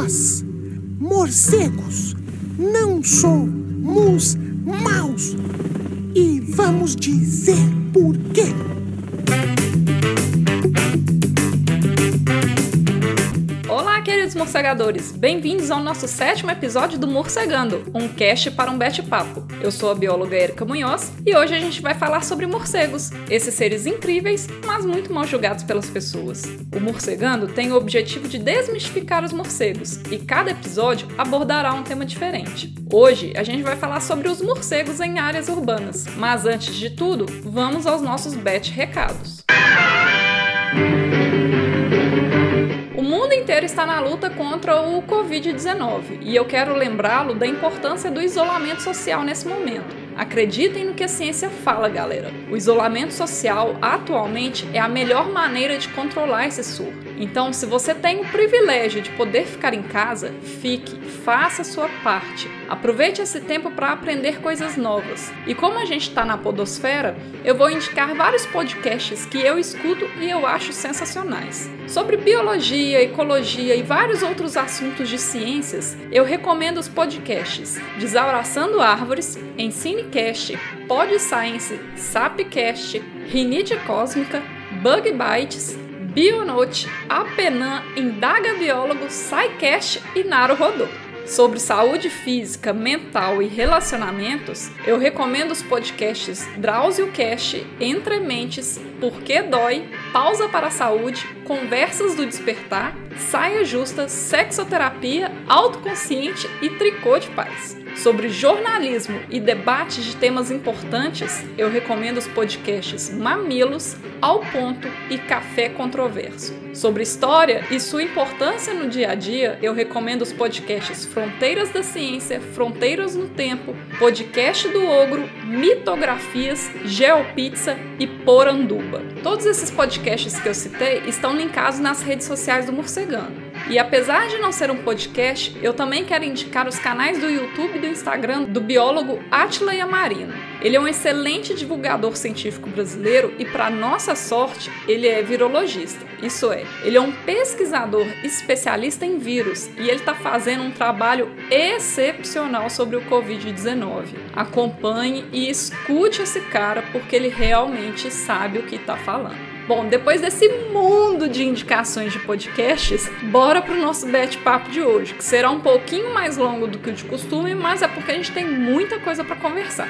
Nós, morcegos, não somos maus. E vamos dizer por quê. Morcegadores! Bem-vindos ao nosso sétimo episódio do Morcegando, um cast para um bate-papo. Eu sou a bióloga Erika Munhoz e hoje a gente vai falar sobre morcegos, esses seres incríveis, mas muito mal julgados pelas pessoas. O Morcegando tem o objetivo de desmistificar os morcegos e cada episódio abordará um tema diferente. Hoje a gente vai falar sobre os morcegos em áreas urbanas, mas antes de tudo, vamos aos nossos bet recados. Mundo inteiro está na luta contra o Covid-19 e eu quero lembrá-lo da importância do isolamento social nesse momento. Acreditem no que a ciência fala, galera. O isolamento social atualmente é a melhor maneira de controlar esse surto. Então, se você tem o privilégio de poder ficar em casa, fique, faça a sua parte. Aproveite esse tempo para aprender coisas novas. E como a gente está na Podosfera, eu vou indicar vários podcasts que eu escuto e eu acho sensacionais. Sobre biologia, ecologia e vários outros assuntos de ciências, eu recomendo os podcasts Desauraçando Árvores, Ensine Podcast, Pod Science, Sapcast, Rinite Cósmica, Bug Bites, Bionote, Apenan, Indaga Biólogo, SciCast e Naro Rodô. Sobre saúde física, mental e relacionamentos, eu recomendo os podcasts Drauzio Cast, Entre Mentes, Por que Dói, Pausa para a Saúde, Conversas do Despertar, Saia Justa, Sexoterapia, Autoconsciente e Tricô de Paz. Sobre jornalismo e debates de temas importantes, eu recomendo os podcasts Mamilos, Ao Ponto e Café Controverso. Sobre história e sua importância no dia a dia, eu recomendo os podcasts Fronteiras da Ciência, Fronteiras no Tempo, Podcast do Ogro, Mitografias, Geopizza e Poranduba. Todos esses podcasts que eu citei estão linkados nas redes sociais do Morcegando. E apesar de não ser um podcast, eu também quero indicar os canais do YouTube e do Instagram do biólogo Atila Yamarino. Ele é um excelente divulgador científico brasileiro e, para nossa sorte, ele é virologista. Isso é, ele é um pesquisador especialista em vírus e ele está fazendo um trabalho excepcional sobre o Covid-19. Acompanhe e escute esse cara porque ele realmente sabe o que está falando. Bom, depois desse mundo de indicações de podcasts, bora pro nosso bate-papo de hoje, que será um pouquinho mais longo do que o de costume, mas é porque a gente tem muita coisa para conversar.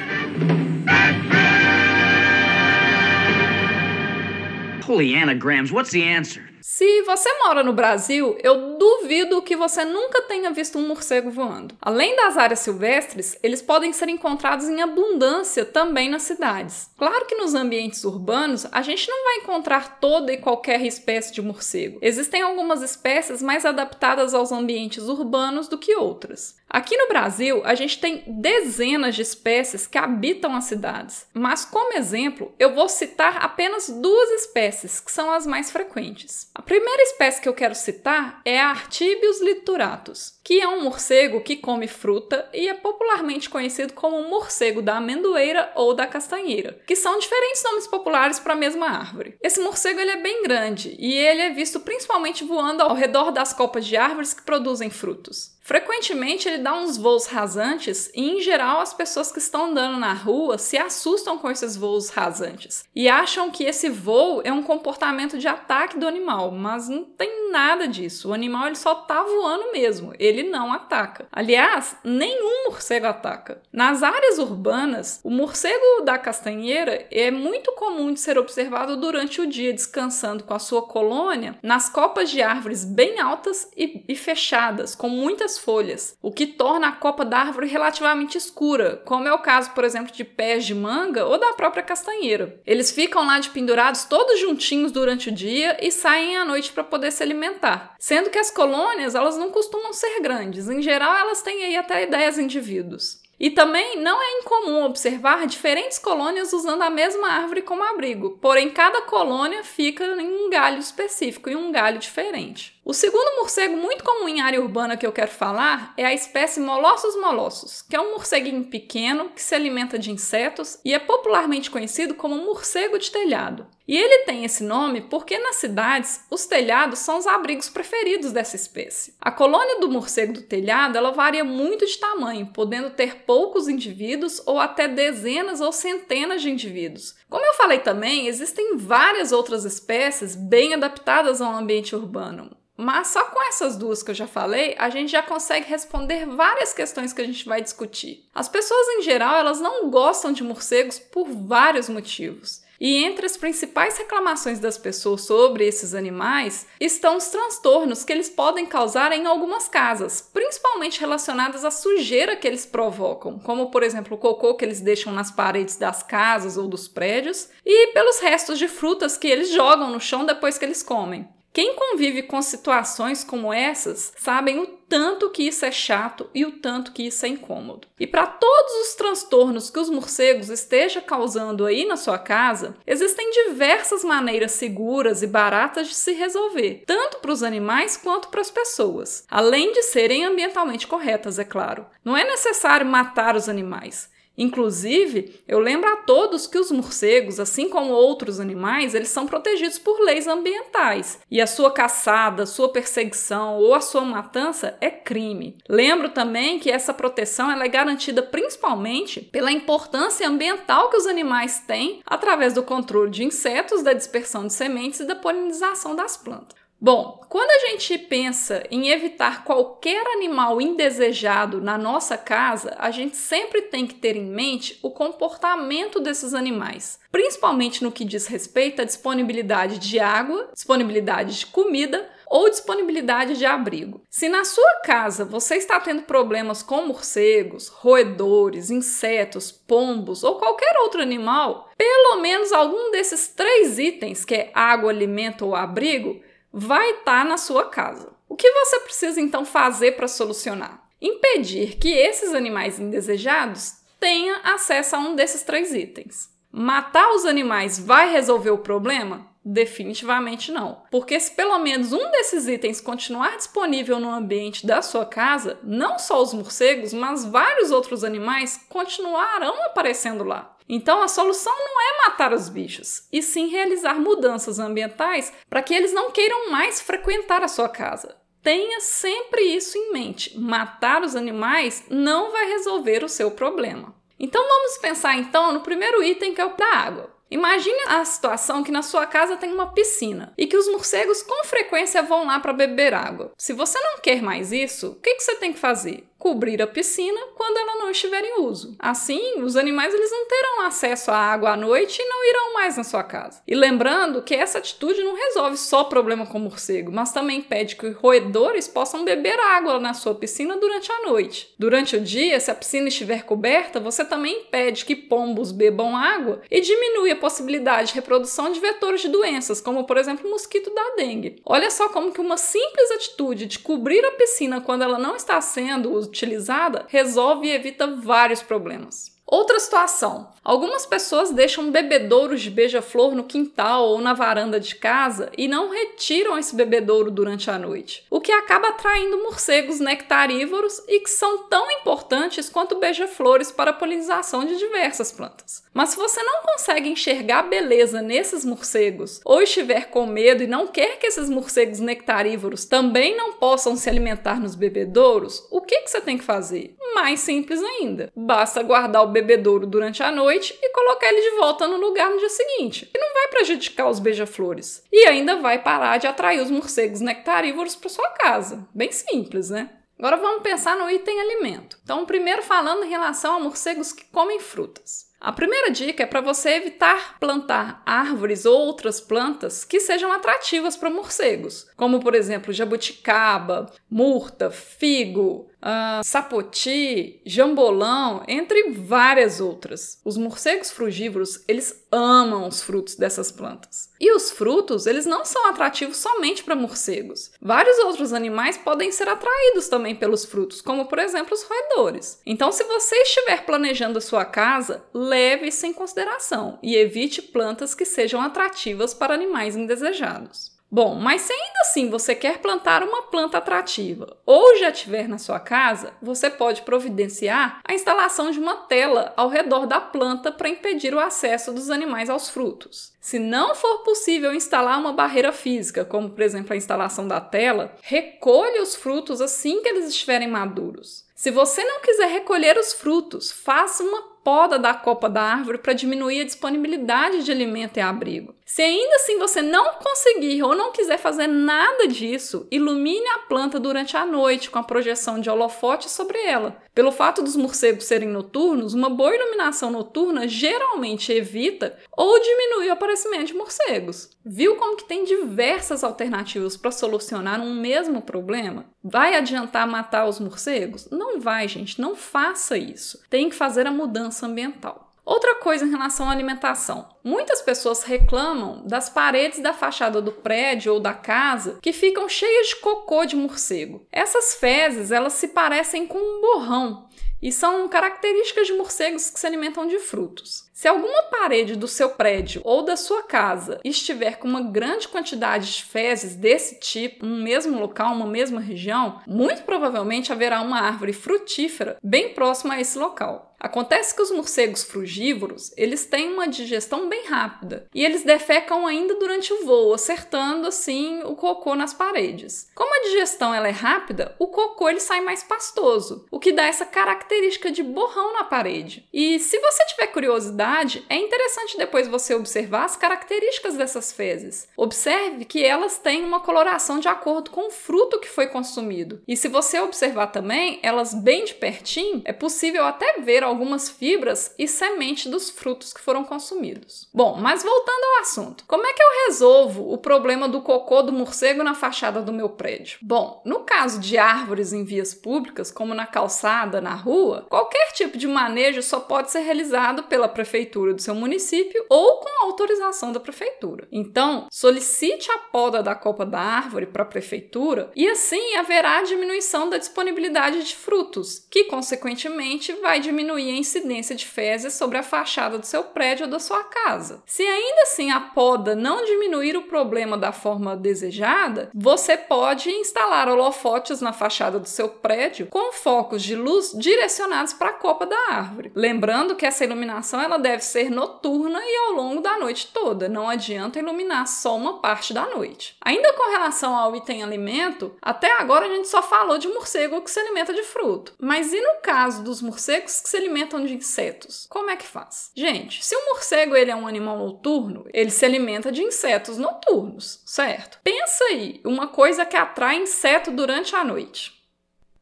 Holy anagrams, what's the answer? Se você mora no Brasil, eu duvido que você nunca tenha visto um morcego voando. Além das áreas silvestres, eles podem ser encontrados em abundância também nas cidades. Claro que nos ambientes urbanos a gente não vai encontrar toda e qualquer espécie de morcego. Existem algumas espécies mais adaptadas aos ambientes urbanos do que outras. Aqui no Brasil, a gente tem dezenas de espécies que habitam as cidades, mas como exemplo, eu vou citar apenas duas espécies que são as mais frequentes. A primeira espécie que eu quero citar é a Artibius lituratus, que é um morcego que come fruta e é popularmente conhecido como morcego da amendoeira ou da castanheira, que são diferentes nomes populares para a mesma árvore. Esse morcego ele é bem grande e ele é visto principalmente voando ao redor das copas de árvores que produzem frutos. Frequentemente ele dá uns voos rasantes e, em geral, as pessoas que estão andando na rua se assustam com esses voos rasantes e acham que esse voo é um comportamento de ataque do animal, mas não tem nada disso. O animal ele só tá voando mesmo, ele não ataca. Aliás, nenhum morcego ataca. Nas áreas urbanas, o morcego da castanheira é muito comum de ser observado durante o dia descansando com a sua colônia nas copas de árvores bem altas e, e fechadas, com muitas folhas, o que torna a copa da árvore relativamente escura, como é o caso, por exemplo, de pés de manga ou da própria castanheira. Eles ficam lá de pendurados todos juntinhos durante o dia e saem à noite para poder se alimentar. Sendo que as colônias, elas não costumam ser grandes, em geral elas têm aí até 10 indivíduos. E também não é incomum observar diferentes colônias usando a mesma árvore como abrigo, porém cada colônia fica em um galho específico, em um galho diferente. O segundo morcego muito comum em área urbana que eu quero falar é a espécie Molossus molossus, que é um morceguinho pequeno que se alimenta de insetos e é popularmente conhecido como morcego de telhado. E ele tem esse nome porque nas cidades os telhados são os abrigos preferidos dessa espécie. A colônia do morcego do telhado ela varia muito de tamanho, podendo ter poucos indivíduos ou até dezenas ou centenas de indivíduos. Como eu falei também, existem várias outras espécies bem adaptadas ao ambiente urbano. Mas só com essas duas que eu já falei, a gente já consegue responder várias questões que a gente vai discutir. As pessoas em geral, elas não gostam de morcegos por vários motivos. E entre as principais reclamações das pessoas sobre esses animais estão os transtornos que eles podem causar em algumas casas, principalmente relacionados à sujeira que eles provocam, como por exemplo o cocô que eles deixam nas paredes das casas ou dos prédios, e pelos restos de frutas que eles jogam no chão depois que eles comem. Quem convive com situações como essas sabem o tanto que isso é chato e o tanto que isso é incômodo. E para todos os transtornos que os morcegos estejam causando aí na sua casa, existem diversas maneiras seguras e baratas de se resolver, tanto para os animais quanto para as pessoas, além de serem ambientalmente corretas, é claro. Não é necessário matar os animais. Inclusive, eu lembro a todos que os morcegos, assim como outros animais, eles são protegidos por leis ambientais, e a sua caçada, sua perseguição ou a sua matança é crime. Lembro também que essa proteção é garantida principalmente pela importância ambiental que os animais têm através do controle de insetos, da dispersão de sementes e da polinização das plantas. Bom, quando a gente pensa em evitar qualquer animal indesejado na nossa casa, a gente sempre tem que ter em mente o comportamento desses animais, principalmente no que diz respeito à disponibilidade de água, disponibilidade de comida ou disponibilidade de abrigo. Se na sua casa você está tendo problemas com morcegos, roedores, insetos, pombos ou qualquer outro animal, pelo menos algum desses três itens, que é água, alimento ou abrigo, vai estar tá na sua casa. O que você precisa então fazer para solucionar? Impedir que esses animais indesejados tenham acesso a um desses três itens. Matar os animais vai resolver o problema? Definitivamente não. Porque se pelo menos um desses itens continuar disponível no ambiente da sua casa, não só os morcegos, mas vários outros animais continuarão aparecendo lá. Então a solução não é matar os bichos, e sim realizar mudanças ambientais para que eles não queiram mais frequentar a sua casa. Tenha sempre isso em mente. Matar os animais não vai resolver o seu problema. Então vamos pensar então no primeiro item que é o da água. Imagine a situação que na sua casa tem uma piscina e que os morcegos com frequência vão lá para beber água. Se você não quer mais isso, o que, que você tem que fazer? Cobrir a piscina quando ela não estiver em uso. Assim, os animais eles não terão acesso à água à noite e não irão mais na sua casa. E lembrando que essa atitude não resolve só problema com o morcego, mas também impede que roedores possam beber água na sua piscina durante a noite. Durante o dia, se a piscina estiver coberta, você também impede que pombos bebam água e diminui a possibilidade de reprodução de vetores de doenças, como por exemplo o mosquito da dengue. Olha só como que uma simples atitude de cobrir a piscina quando ela não está sendo utilizada resolve e evita vários problemas. Outra situação: algumas pessoas deixam bebedouros de beija-flor no quintal ou na varanda de casa e não retiram esse bebedouro durante a noite, o que acaba atraindo morcegos nectarívoros e que são tão importantes quanto beija-flores para a polinização de diversas plantas. Mas se você não consegue enxergar beleza nesses morcegos ou estiver com medo e não quer que esses morcegos nectarívoros também não possam se alimentar nos bebedouros, o que, que você tem que fazer? Mais simples ainda: basta guardar o bebedouro durante a noite e colocar ele de volta no lugar no dia seguinte. E não vai prejudicar os beija-flores. E ainda vai parar de atrair os morcegos nectarívoros para sua casa. Bem simples, né? Agora vamos pensar no item alimento. Então, primeiro falando em relação a morcegos que comem frutas. A primeira dica é para você evitar plantar árvores ou outras plantas que sejam atrativas para morcegos, como por exemplo jabuticaba, murta, figo, uh, sapoti, jambolão, entre várias outras. Os morcegos frugívoros, eles amam os frutos dessas plantas. E os frutos, eles não são atrativos somente para morcegos. Vários outros animais podem ser atraídos também pelos frutos, como por exemplo os roedores. Então, se você estiver planejando a sua casa, leve isso em consideração e evite plantas que sejam atrativas para animais indesejados. Bom, mas se ainda assim você quer plantar uma planta atrativa ou já tiver na sua casa, você pode providenciar a instalação de uma tela ao redor da planta para impedir o acesso dos animais aos frutos. Se não for possível instalar uma barreira física, como por exemplo a instalação da tela, recolha os frutos assim que eles estiverem maduros. Se você não quiser recolher os frutos, faça uma poda da copa da árvore para diminuir a disponibilidade de alimento e abrigo. Se ainda assim você não conseguir ou não quiser fazer nada disso, ilumine a planta durante a noite com a projeção de holofote sobre ela. Pelo fato dos morcegos serem noturnos, uma boa iluminação noturna geralmente evita ou diminui o aparecimento de morcegos. Viu como que tem diversas alternativas para solucionar um mesmo problema? Vai adiantar matar os morcegos? Não vai, gente, não faça isso. Tem que fazer a mudança ambiental. Outra coisa em relação à alimentação. Muitas pessoas reclamam das paredes da fachada do prédio ou da casa que ficam cheias de cocô de morcego. Essas fezes, elas se parecem com um borrão e são características de morcegos que se alimentam de frutos. Se alguma parede do seu prédio ou da sua casa estiver com uma grande quantidade de fezes desse tipo, um mesmo local, uma mesma região, muito provavelmente haverá uma árvore frutífera bem próxima a esse local. Acontece que os morcegos frugívoros, eles têm uma digestão bem rápida e eles defecam ainda durante o voo, acertando assim o cocô nas paredes. Como a digestão ela é rápida, o cocô ele sai mais pastoso, o que dá essa característica de borrão na parede. E se você tiver curiosidade, é interessante depois você observar as características dessas fezes. Observe que elas têm uma coloração de acordo com o fruto que foi consumido. E se você observar também, elas bem de pertinho, é possível até ver algumas fibras e semente dos frutos que foram consumidos. Bom, mas voltando ao assunto, como é que eu resolvo o problema do cocô do morcego na fachada do meu prédio? Bom, no caso de árvores em vias públicas, como na calçada, na rua, qualquer tipo de manejo só pode ser realizado pela prefeitura do seu município ou com autorização da prefeitura. Então, solicite a poda da copa da árvore para a prefeitura e assim haverá diminuição da disponibilidade de frutos, que consequentemente vai diminuir diminuir a incidência de fezes sobre a fachada do seu prédio ou da sua casa. Se ainda assim a poda não diminuir o problema da forma desejada, você pode instalar holofotes na fachada do seu prédio com focos de luz direcionados para a copa da árvore. Lembrando que essa iluminação ela deve ser noturna e ao longo da noite toda, não adianta iluminar só uma parte da noite. Ainda com relação ao item alimento, até agora a gente só falou de morcego que se alimenta de fruto. Mas e no caso dos morcegos que se alimentam de insetos. Como é que faz? Gente, se o morcego ele é um animal noturno, ele se alimenta de insetos noturnos, certo? Pensa aí, uma coisa que atrai inseto durante a noite.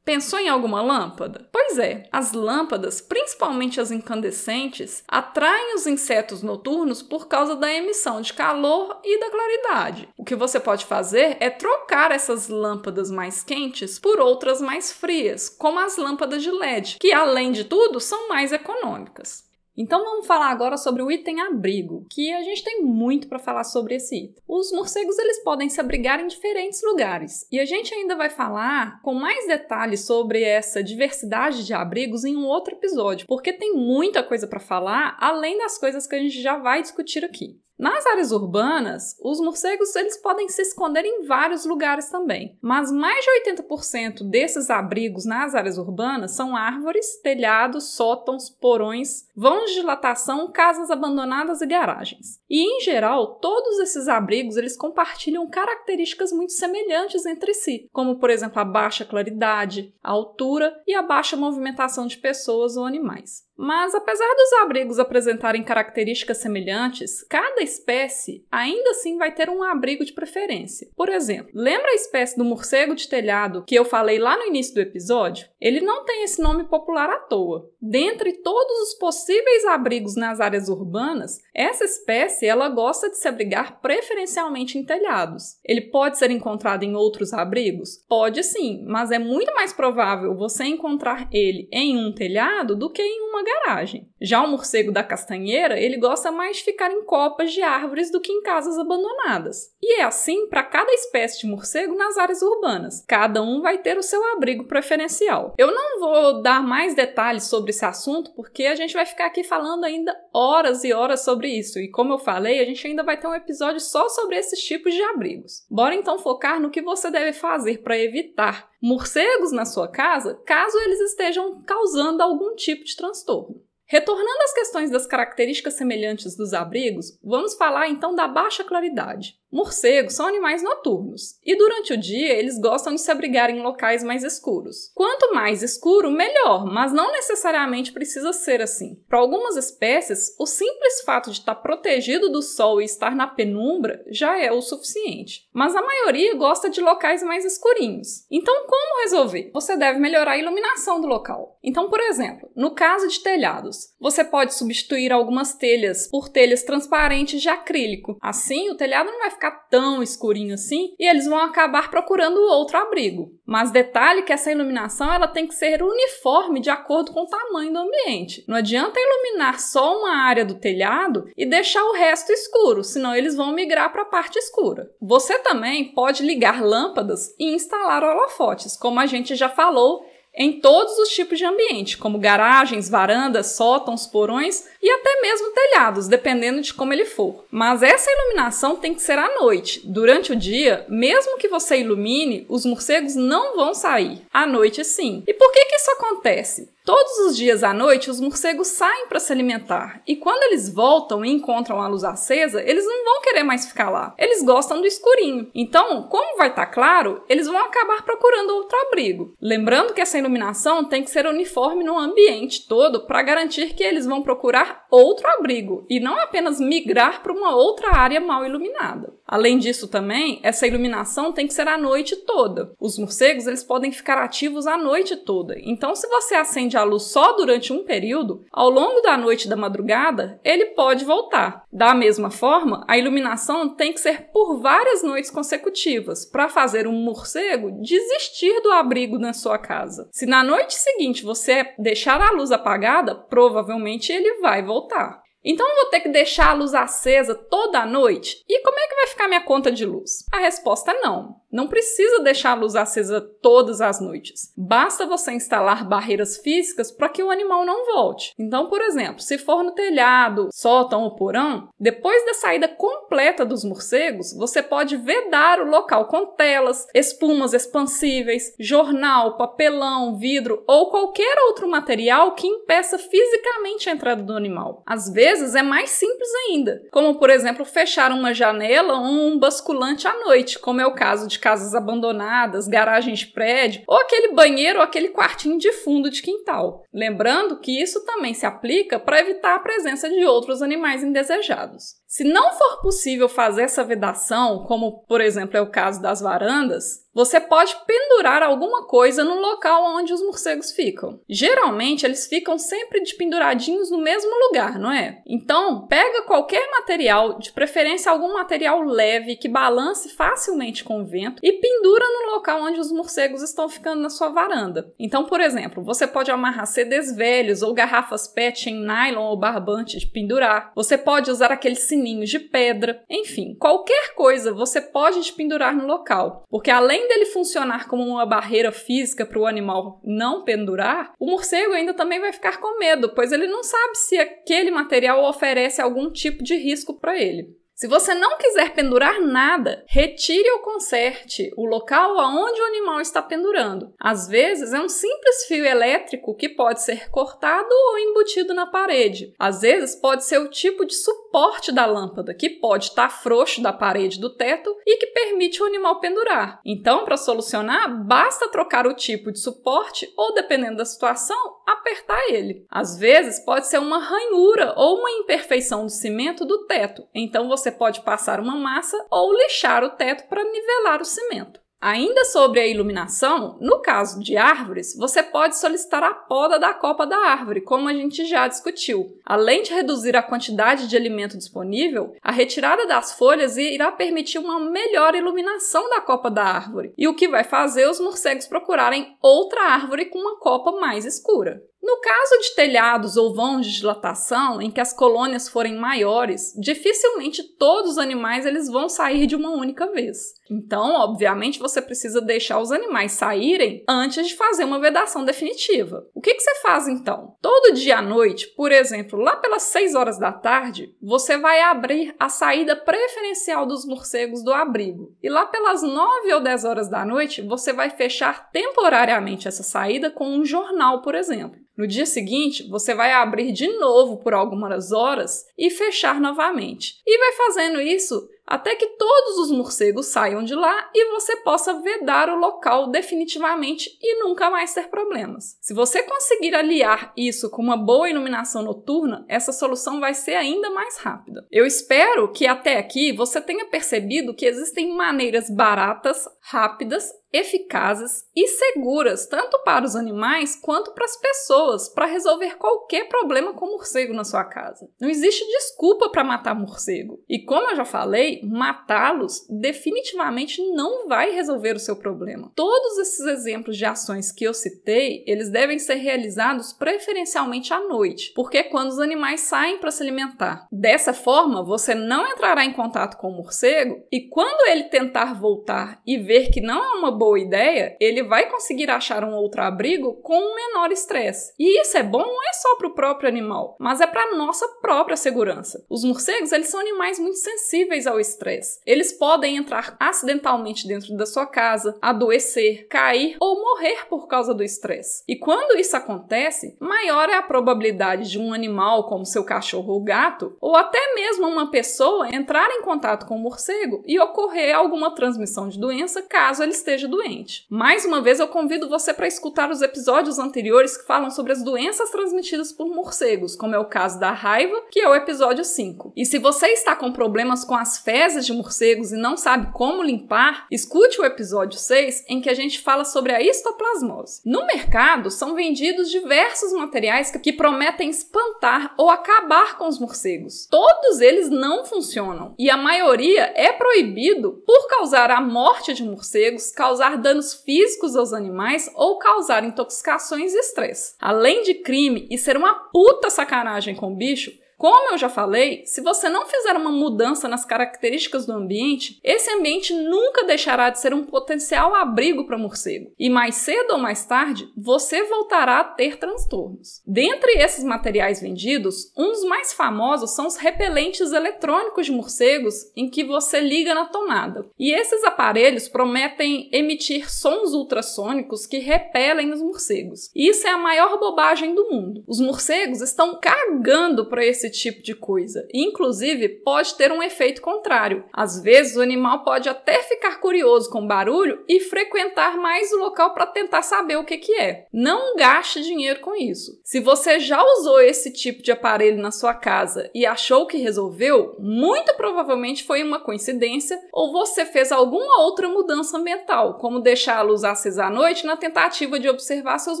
Pensou em alguma lâmpada? Pois é, as lâmpadas, principalmente as incandescentes, atraem os insetos noturnos por causa da emissão de calor e da claridade. O que você pode fazer é trocar essas lâmpadas mais quentes por outras mais frias, como as lâmpadas de LED, que além de tudo são mais econômicas. Então vamos falar agora sobre o item abrigo, que a gente tem muito para falar sobre esse item. Os morcegos eles podem se abrigar em diferentes lugares, e a gente ainda vai falar com mais detalhes sobre essa diversidade de abrigos em um outro episódio, porque tem muita coisa para falar além das coisas que a gente já vai discutir aqui. Nas áreas urbanas, os morcegos eles podem se esconder em vários lugares também, mas mais de 80% desses abrigos nas áreas urbanas são árvores, telhados, sótãos, porões, vãos de dilatação, casas abandonadas e garagens. E em geral, todos esses abrigos eles compartilham características muito semelhantes entre si, como por exemplo a baixa claridade, a altura e a baixa movimentação de pessoas ou animais. Mas apesar dos abrigos apresentarem características semelhantes, cada espécie ainda assim vai ter um abrigo de preferência. Por exemplo, lembra a espécie do morcego de telhado que eu falei lá no início do episódio? Ele não tem esse nome popular à toa. Dentre todos os possíveis abrigos nas áreas urbanas, essa espécie ela gosta de se abrigar preferencialmente em telhados. Ele pode ser encontrado em outros abrigos? Pode sim, mas é muito mais provável você encontrar ele em um telhado do que em uma garagem. Já o morcego da castanheira, ele gosta mais de ficar em copas de árvores do que em casas abandonadas. E é assim para cada espécie de morcego nas áreas urbanas. Cada um vai ter o seu abrigo preferencial. Eu não vou dar mais detalhes sobre esse assunto porque a gente vai ficar aqui falando ainda horas e horas sobre isso. E como eu falei, a gente ainda vai ter um episódio só sobre esses tipos de abrigos. Bora então focar no que você deve fazer para evitar morcegos na sua casa, caso eles estejam causando algum tipo de transtorno. Retornando às questões das características semelhantes dos abrigos, vamos falar então da baixa claridade. Morcegos são animais noturnos e durante o dia eles gostam de se abrigar em locais mais escuros. Quanto mais escuro, melhor, mas não necessariamente precisa ser assim. Para algumas espécies, o simples fato de estar protegido do sol e estar na penumbra já é o suficiente. Mas a maioria gosta de locais mais escurinhos. Então, como resolver? Você deve melhorar a iluminação do local. Então, por exemplo, no caso de telhados, você pode substituir algumas telhas por telhas transparentes de acrílico. Assim, o telhado não vai ficar tão escurinho assim e eles vão acabar procurando outro abrigo. Mas detalhe que essa iluminação ela tem que ser uniforme de acordo com o tamanho do ambiente. Não adianta iluminar só uma área do telhado e deixar o resto escuro, senão eles vão migrar para a parte escura. Você também pode ligar lâmpadas e instalar holofotes, como a gente já falou em todos os tipos de ambiente, como garagens, varandas, sótãos, porões e até mesmo telhados, dependendo de como ele for. Mas essa iluminação tem que ser à noite. Durante o dia, mesmo que você ilumine, os morcegos não vão sair. À noite, sim. E por que, isso acontece? Todos os dias à noite, os morcegos saem para se alimentar e quando eles voltam e encontram a luz acesa, eles não vão querer mais ficar lá. Eles gostam do escurinho. Então, como vai estar tá claro, eles vão acabar procurando outro abrigo. Lembrando que essa iluminação tem que ser uniforme no ambiente todo para garantir que eles vão procurar outro abrigo e não apenas migrar para uma outra área mal iluminada. Além disso, também, essa iluminação tem que ser a noite toda. Os morcegos eles podem ficar ativos a noite toda. Então, se você acende a luz só durante um período, ao longo da noite da madrugada, ele pode voltar. Da mesma forma, a iluminação tem que ser por várias noites consecutivas para fazer um morcego desistir do abrigo na sua casa. Se na noite seguinte você deixar a luz apagada, provavelmente ele vai voltar. Então eu vou ter que deixar a luz acesa toda a noite? E como é que vai ficar minha conta de luz? A resposta é não. Não precisa deixar a luz acesa todas as noites. Basta você instalar barreiras físicas para que o animal não volte. Então, por exemplo, se for no telhado, sótão ou porão, depois da saída completa dos morcegos, você pode vedar o local com telas, espumas expansíveis, jornal, papelão, vidro ou qualquer outro material que impeça fisicamente a entrada do animal. Às vezes é mais simples ainda, como por exemplo fechar uma janela ou um basculante à noite, como é o caso de de casas abandonadas, garagens de prédio, ou aquele banheiro ou aquele quartinho de fundo de quintal. Lembrando que isso também se aplica para evitar a presença de outros animais indesejados. Se não for possível fazer essa vedação, como por exemplo é o caso das varandas, você pode pendurar alguma coisa no local onde os morcegos ficam. Geralmente eles ficam sempre de penduradinhos no mesmo lugar, não é? Então, pega qualquer material, de preferência algum material leve que balance facilmente com o vento e pendura no local onde os morcegos estão ficando na sua varanda. Então, por exemplo, você pode amarrar CDs velhos ou garrafas PET em nylon ou barbante de pendurar. Você pode usar aqueles sininhos de pedra. Enfim, qualquer coisa você pode pendurar no local, porque além dele funcionar como uma barreira física para o animal não pendurar, o morcego ainda também vai ficar com medo, pois ele não sabe se aquele material oferece algum tipo de risco para ele. Se você não quiser pendurar nada, retire ou conserte o local aonde o animal está pendurando. Às vezes é um simples fio elétrico que pode ser cortado ou embutido na parede. Às vezes pode ser o tipo de suporte da lâmpada, que pode estar frouxo da parede do teto e que permite o animal pendurar. Então, para solucionar, basta trocar o tipo de suporte ou, dependendo da situação, apertar ele. Às vezes pode ser uma ranhura ou uma imperfeição do cimento do teto. Então você você pode passar uma massa ou lixar o teto para nivelar o cimento. Ainda sobre a iluminação, no caso de árvores, você pode solicitar a poda da copa da árvore, como a gente já discutiu. Além de reduzir a quantidade de alimento disponível, a retirada das folhas irá permitir uma melhor iluminação da copa da árvore, e o que vai fazer os morcegos procurarem outra árvore com uma copa mais escura. No caso de telhados ou vãos de dilatação em que as colônias forem maiores, dificilmente todos os animais eles vão sair de uma única vez. Então, obviamente, você precisa deixar os animais saírem antes de fazer uma vedação definitiva. O que, que você faz então? Todo dia à noite, por exemplo, lá pelas 6 horas da tarde, você vai abrir a saída preferencial dos morcegos do abrigo. E lá pelas 9 ou 10 horas da noite, você vai fechar temporariamente essa saída com um jornal, por exemplo. No dia seguinte, você vai abrir de novo por algumas horas e fechar novamente. E vai fazendo isso até que todos os morcegos saiam de lá e você possa vedar o local definitivamente e nunca mais ter problemas. Se você conseguir aliar isso com uma boa iluminação noturna, essa solução vai ser ainda mais rápida. Eu espero que até aqui você tenha percebido que existem maneiras baratas, rápidas eficazes e seguras tanto para os animais quanto para as pessoas para resolver qualquer problema com morcego na sua casa. Não existe desculpa para matar morcego. E como eu já falei, matá-los definitivamente não vai resolver o seu problema. Todos esses exemplos de ações que eu citei, eles devem ser realizados preferencialmente à noite, porque é quando os animais saem para se alimentar. Dessa forma, você não entrará em contato com o morcego e quando ele tentar voltar e ver que não é uma boa ideia, ele vai conseguir achar um outro abrigo com um menor estresse. E isso é bom não é só para o próprio animal, mas é para nossa própria segurança. Os morcegos, eles são animais muito sensíveis ao estresse. Eles podem entrar acidentalmente dentro da sua casa, adoecer, cair ou morrer por causa do estresse. E quando isso acontece, maior é a probabilidade de um animal como seu cachorro ou gato, ou até mesmo uma pessoa entrar em contato com o morcego e ocorrer alguma transmissão de doença caso ele esteja doente. Mais uma vez, eu convido você para escutar os episódios anteriores que falam sobre as doenças transmitidas por morcegos, como é o caso da raiva, que é o episódio 5. E se você está com problemas com as fezes de morcegos e não sabe como limpar, escute o episódio 6, em que a gente fala sobre a histoplasmose. No mercado, são vendidos diversos materiais que prometem espantar ou acabar com os morcegos. Todos eles não funcionam e a maioria é proibido por causar a morte de morcegos, causar causar danos físicos aos animais ou causar intoxicações e estresse. Além de crime e ser uma puta sacanagem com o bicho, como eu já falei, se você não fizer uma mudança nas características do ambiente, esse ambiente nunca deixará de ser um potencial abrigo para morcego. E mais cedo ou mais tarde, você voltará a ter transtornos. Dentre esses materiais vendidos, um dos mais famosos são os repelentes eletrônicos de morcegos em que você liga na tomada. E esses aparelhos prometem emitir sons ultrassônicos que repelem os morcegos. Isso é a maior bobagem do mundo. Os morcegos estão cagando para esse esse tipo de coisa. Inclusive, pode ter um efeito contrário. Às vezes, o animal pode até ficar curioso com o barulho e frequentar mais o local para tentar saber o que, que é. Não gaste dinheiro com isso. Se você já usou esse tipo de aparelho na sua casa e achou que resolveu, muito provavelmente foi uma coincidência ou você fez alguma outra mudança ambiental, como deixar a luz acesa à noite na tentativa de observar se os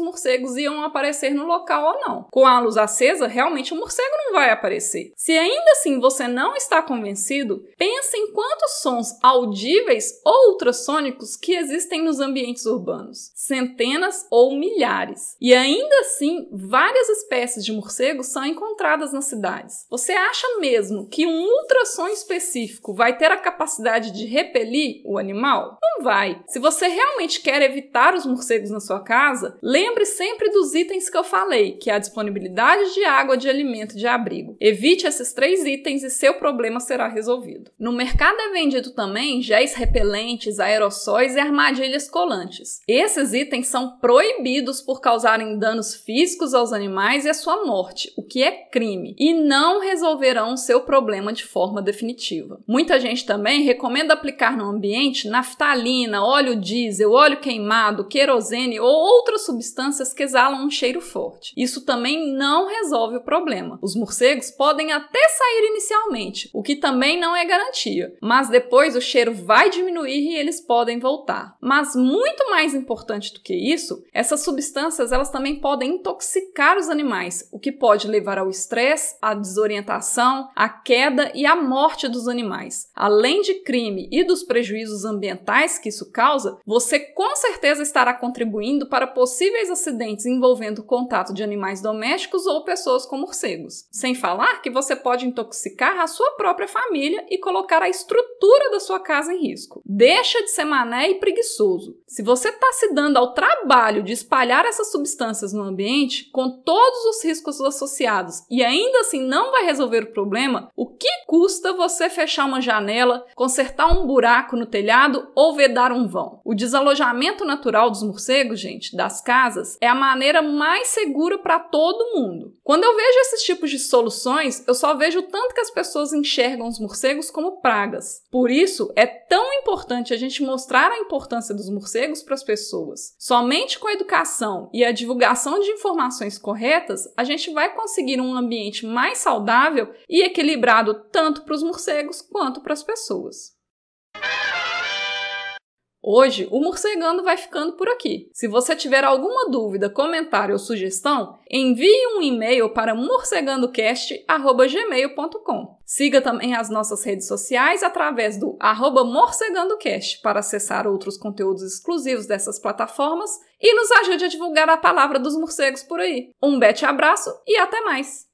morcegos iam aparecer no local ou não. Com a luz acesa, realmente o morcego não vai aparecer. Se ainda assim você não está convencido, pense em quantos sons audíveis ou ultrassônicos que existem nos ambientes urbanos. Centenas ou milhares. E ainda assim, várias espécies de morcegos são encontradas nas cidades. Você acha mesmo que um ultrassom específico vai ter a capacidade de repelir o animal? Não vai. Se você realmente quer evitar os morcegos na sua casa, lembre sempre dos itens que eu falei, que é a disponibilidade de água, de alimento, de abrigo. Evite esses três itens e seu problema será resolvido. No mercado é vendido também géis repelentes, aerossóis e armadilhas colantes. Esses itens são proibidos por causarem danos físicos aos animais e a sua morte, o que é crime, e não resolverão seu problema de forma definitiva. Muita gente também recomenda aplicar no ambiente naftalina, óleo diesel, óleo queimado, querosene ou outras substâncias que exalam um cheiro forte. Isso também não resolve o problema. Os morcegos podem até sair inicialmente, o que também não é garantia, mas depois o cheiro vai diminuir e eles podem voltar. Mas muito mais importante do que isso, essas substâncias elas também podem intoxicar os animais, o que pode levar ao estresse, à desorientação, à queda e à morte dos animais. Além de crime e dos prejuízos ambientais que isso causa, você com certeza estará contribuindo para possíveis acidentes envolvendo contato de animais domésticos ou pessoas com morcegos. Sem falar que você pode intoxicar a sua própria família e colocar a estrutura da sua casa em risco. Deixa de ser mané e preguiçoso. Se você está se dando ao trabalho de espalhar essas substâncias no ambiente, com todos os riscos associados, e ainda assim não vai resolver o problema, o que custa você fechar uma janela, consertar um buraco no telhado ou vedar um vão? O desalojamento natural dos morcegos, gente, das casas, é a maneira mais segura para todo mundo. Quando eu vejo esses tipos de soluções, eu só vejo o tanto que as pessoas enxergam os morcegos como pragas. Por isso, é tão importante a gente mostrar a importância dos morcegos para as Somente com a educação e a divulgação de informações corretas, a gente vai conseguir um ambiente mais saudável e equilibrado tanto para os morcegos quanto para as pessoas. Hoje, o Morcegando vai ficando por aqui. Se você tiver alguma dúvida, comentário ou sugestão, envie um e-mail para morcegandocast.gmail.com. Siga também as nossas redes sociais através do arroba morcegandocast para acessar outros conteúdos exclusivos dessas plataformas e nos ajude a divulgar a palavra dos morcegos por aí. Um bete abraço e até mais!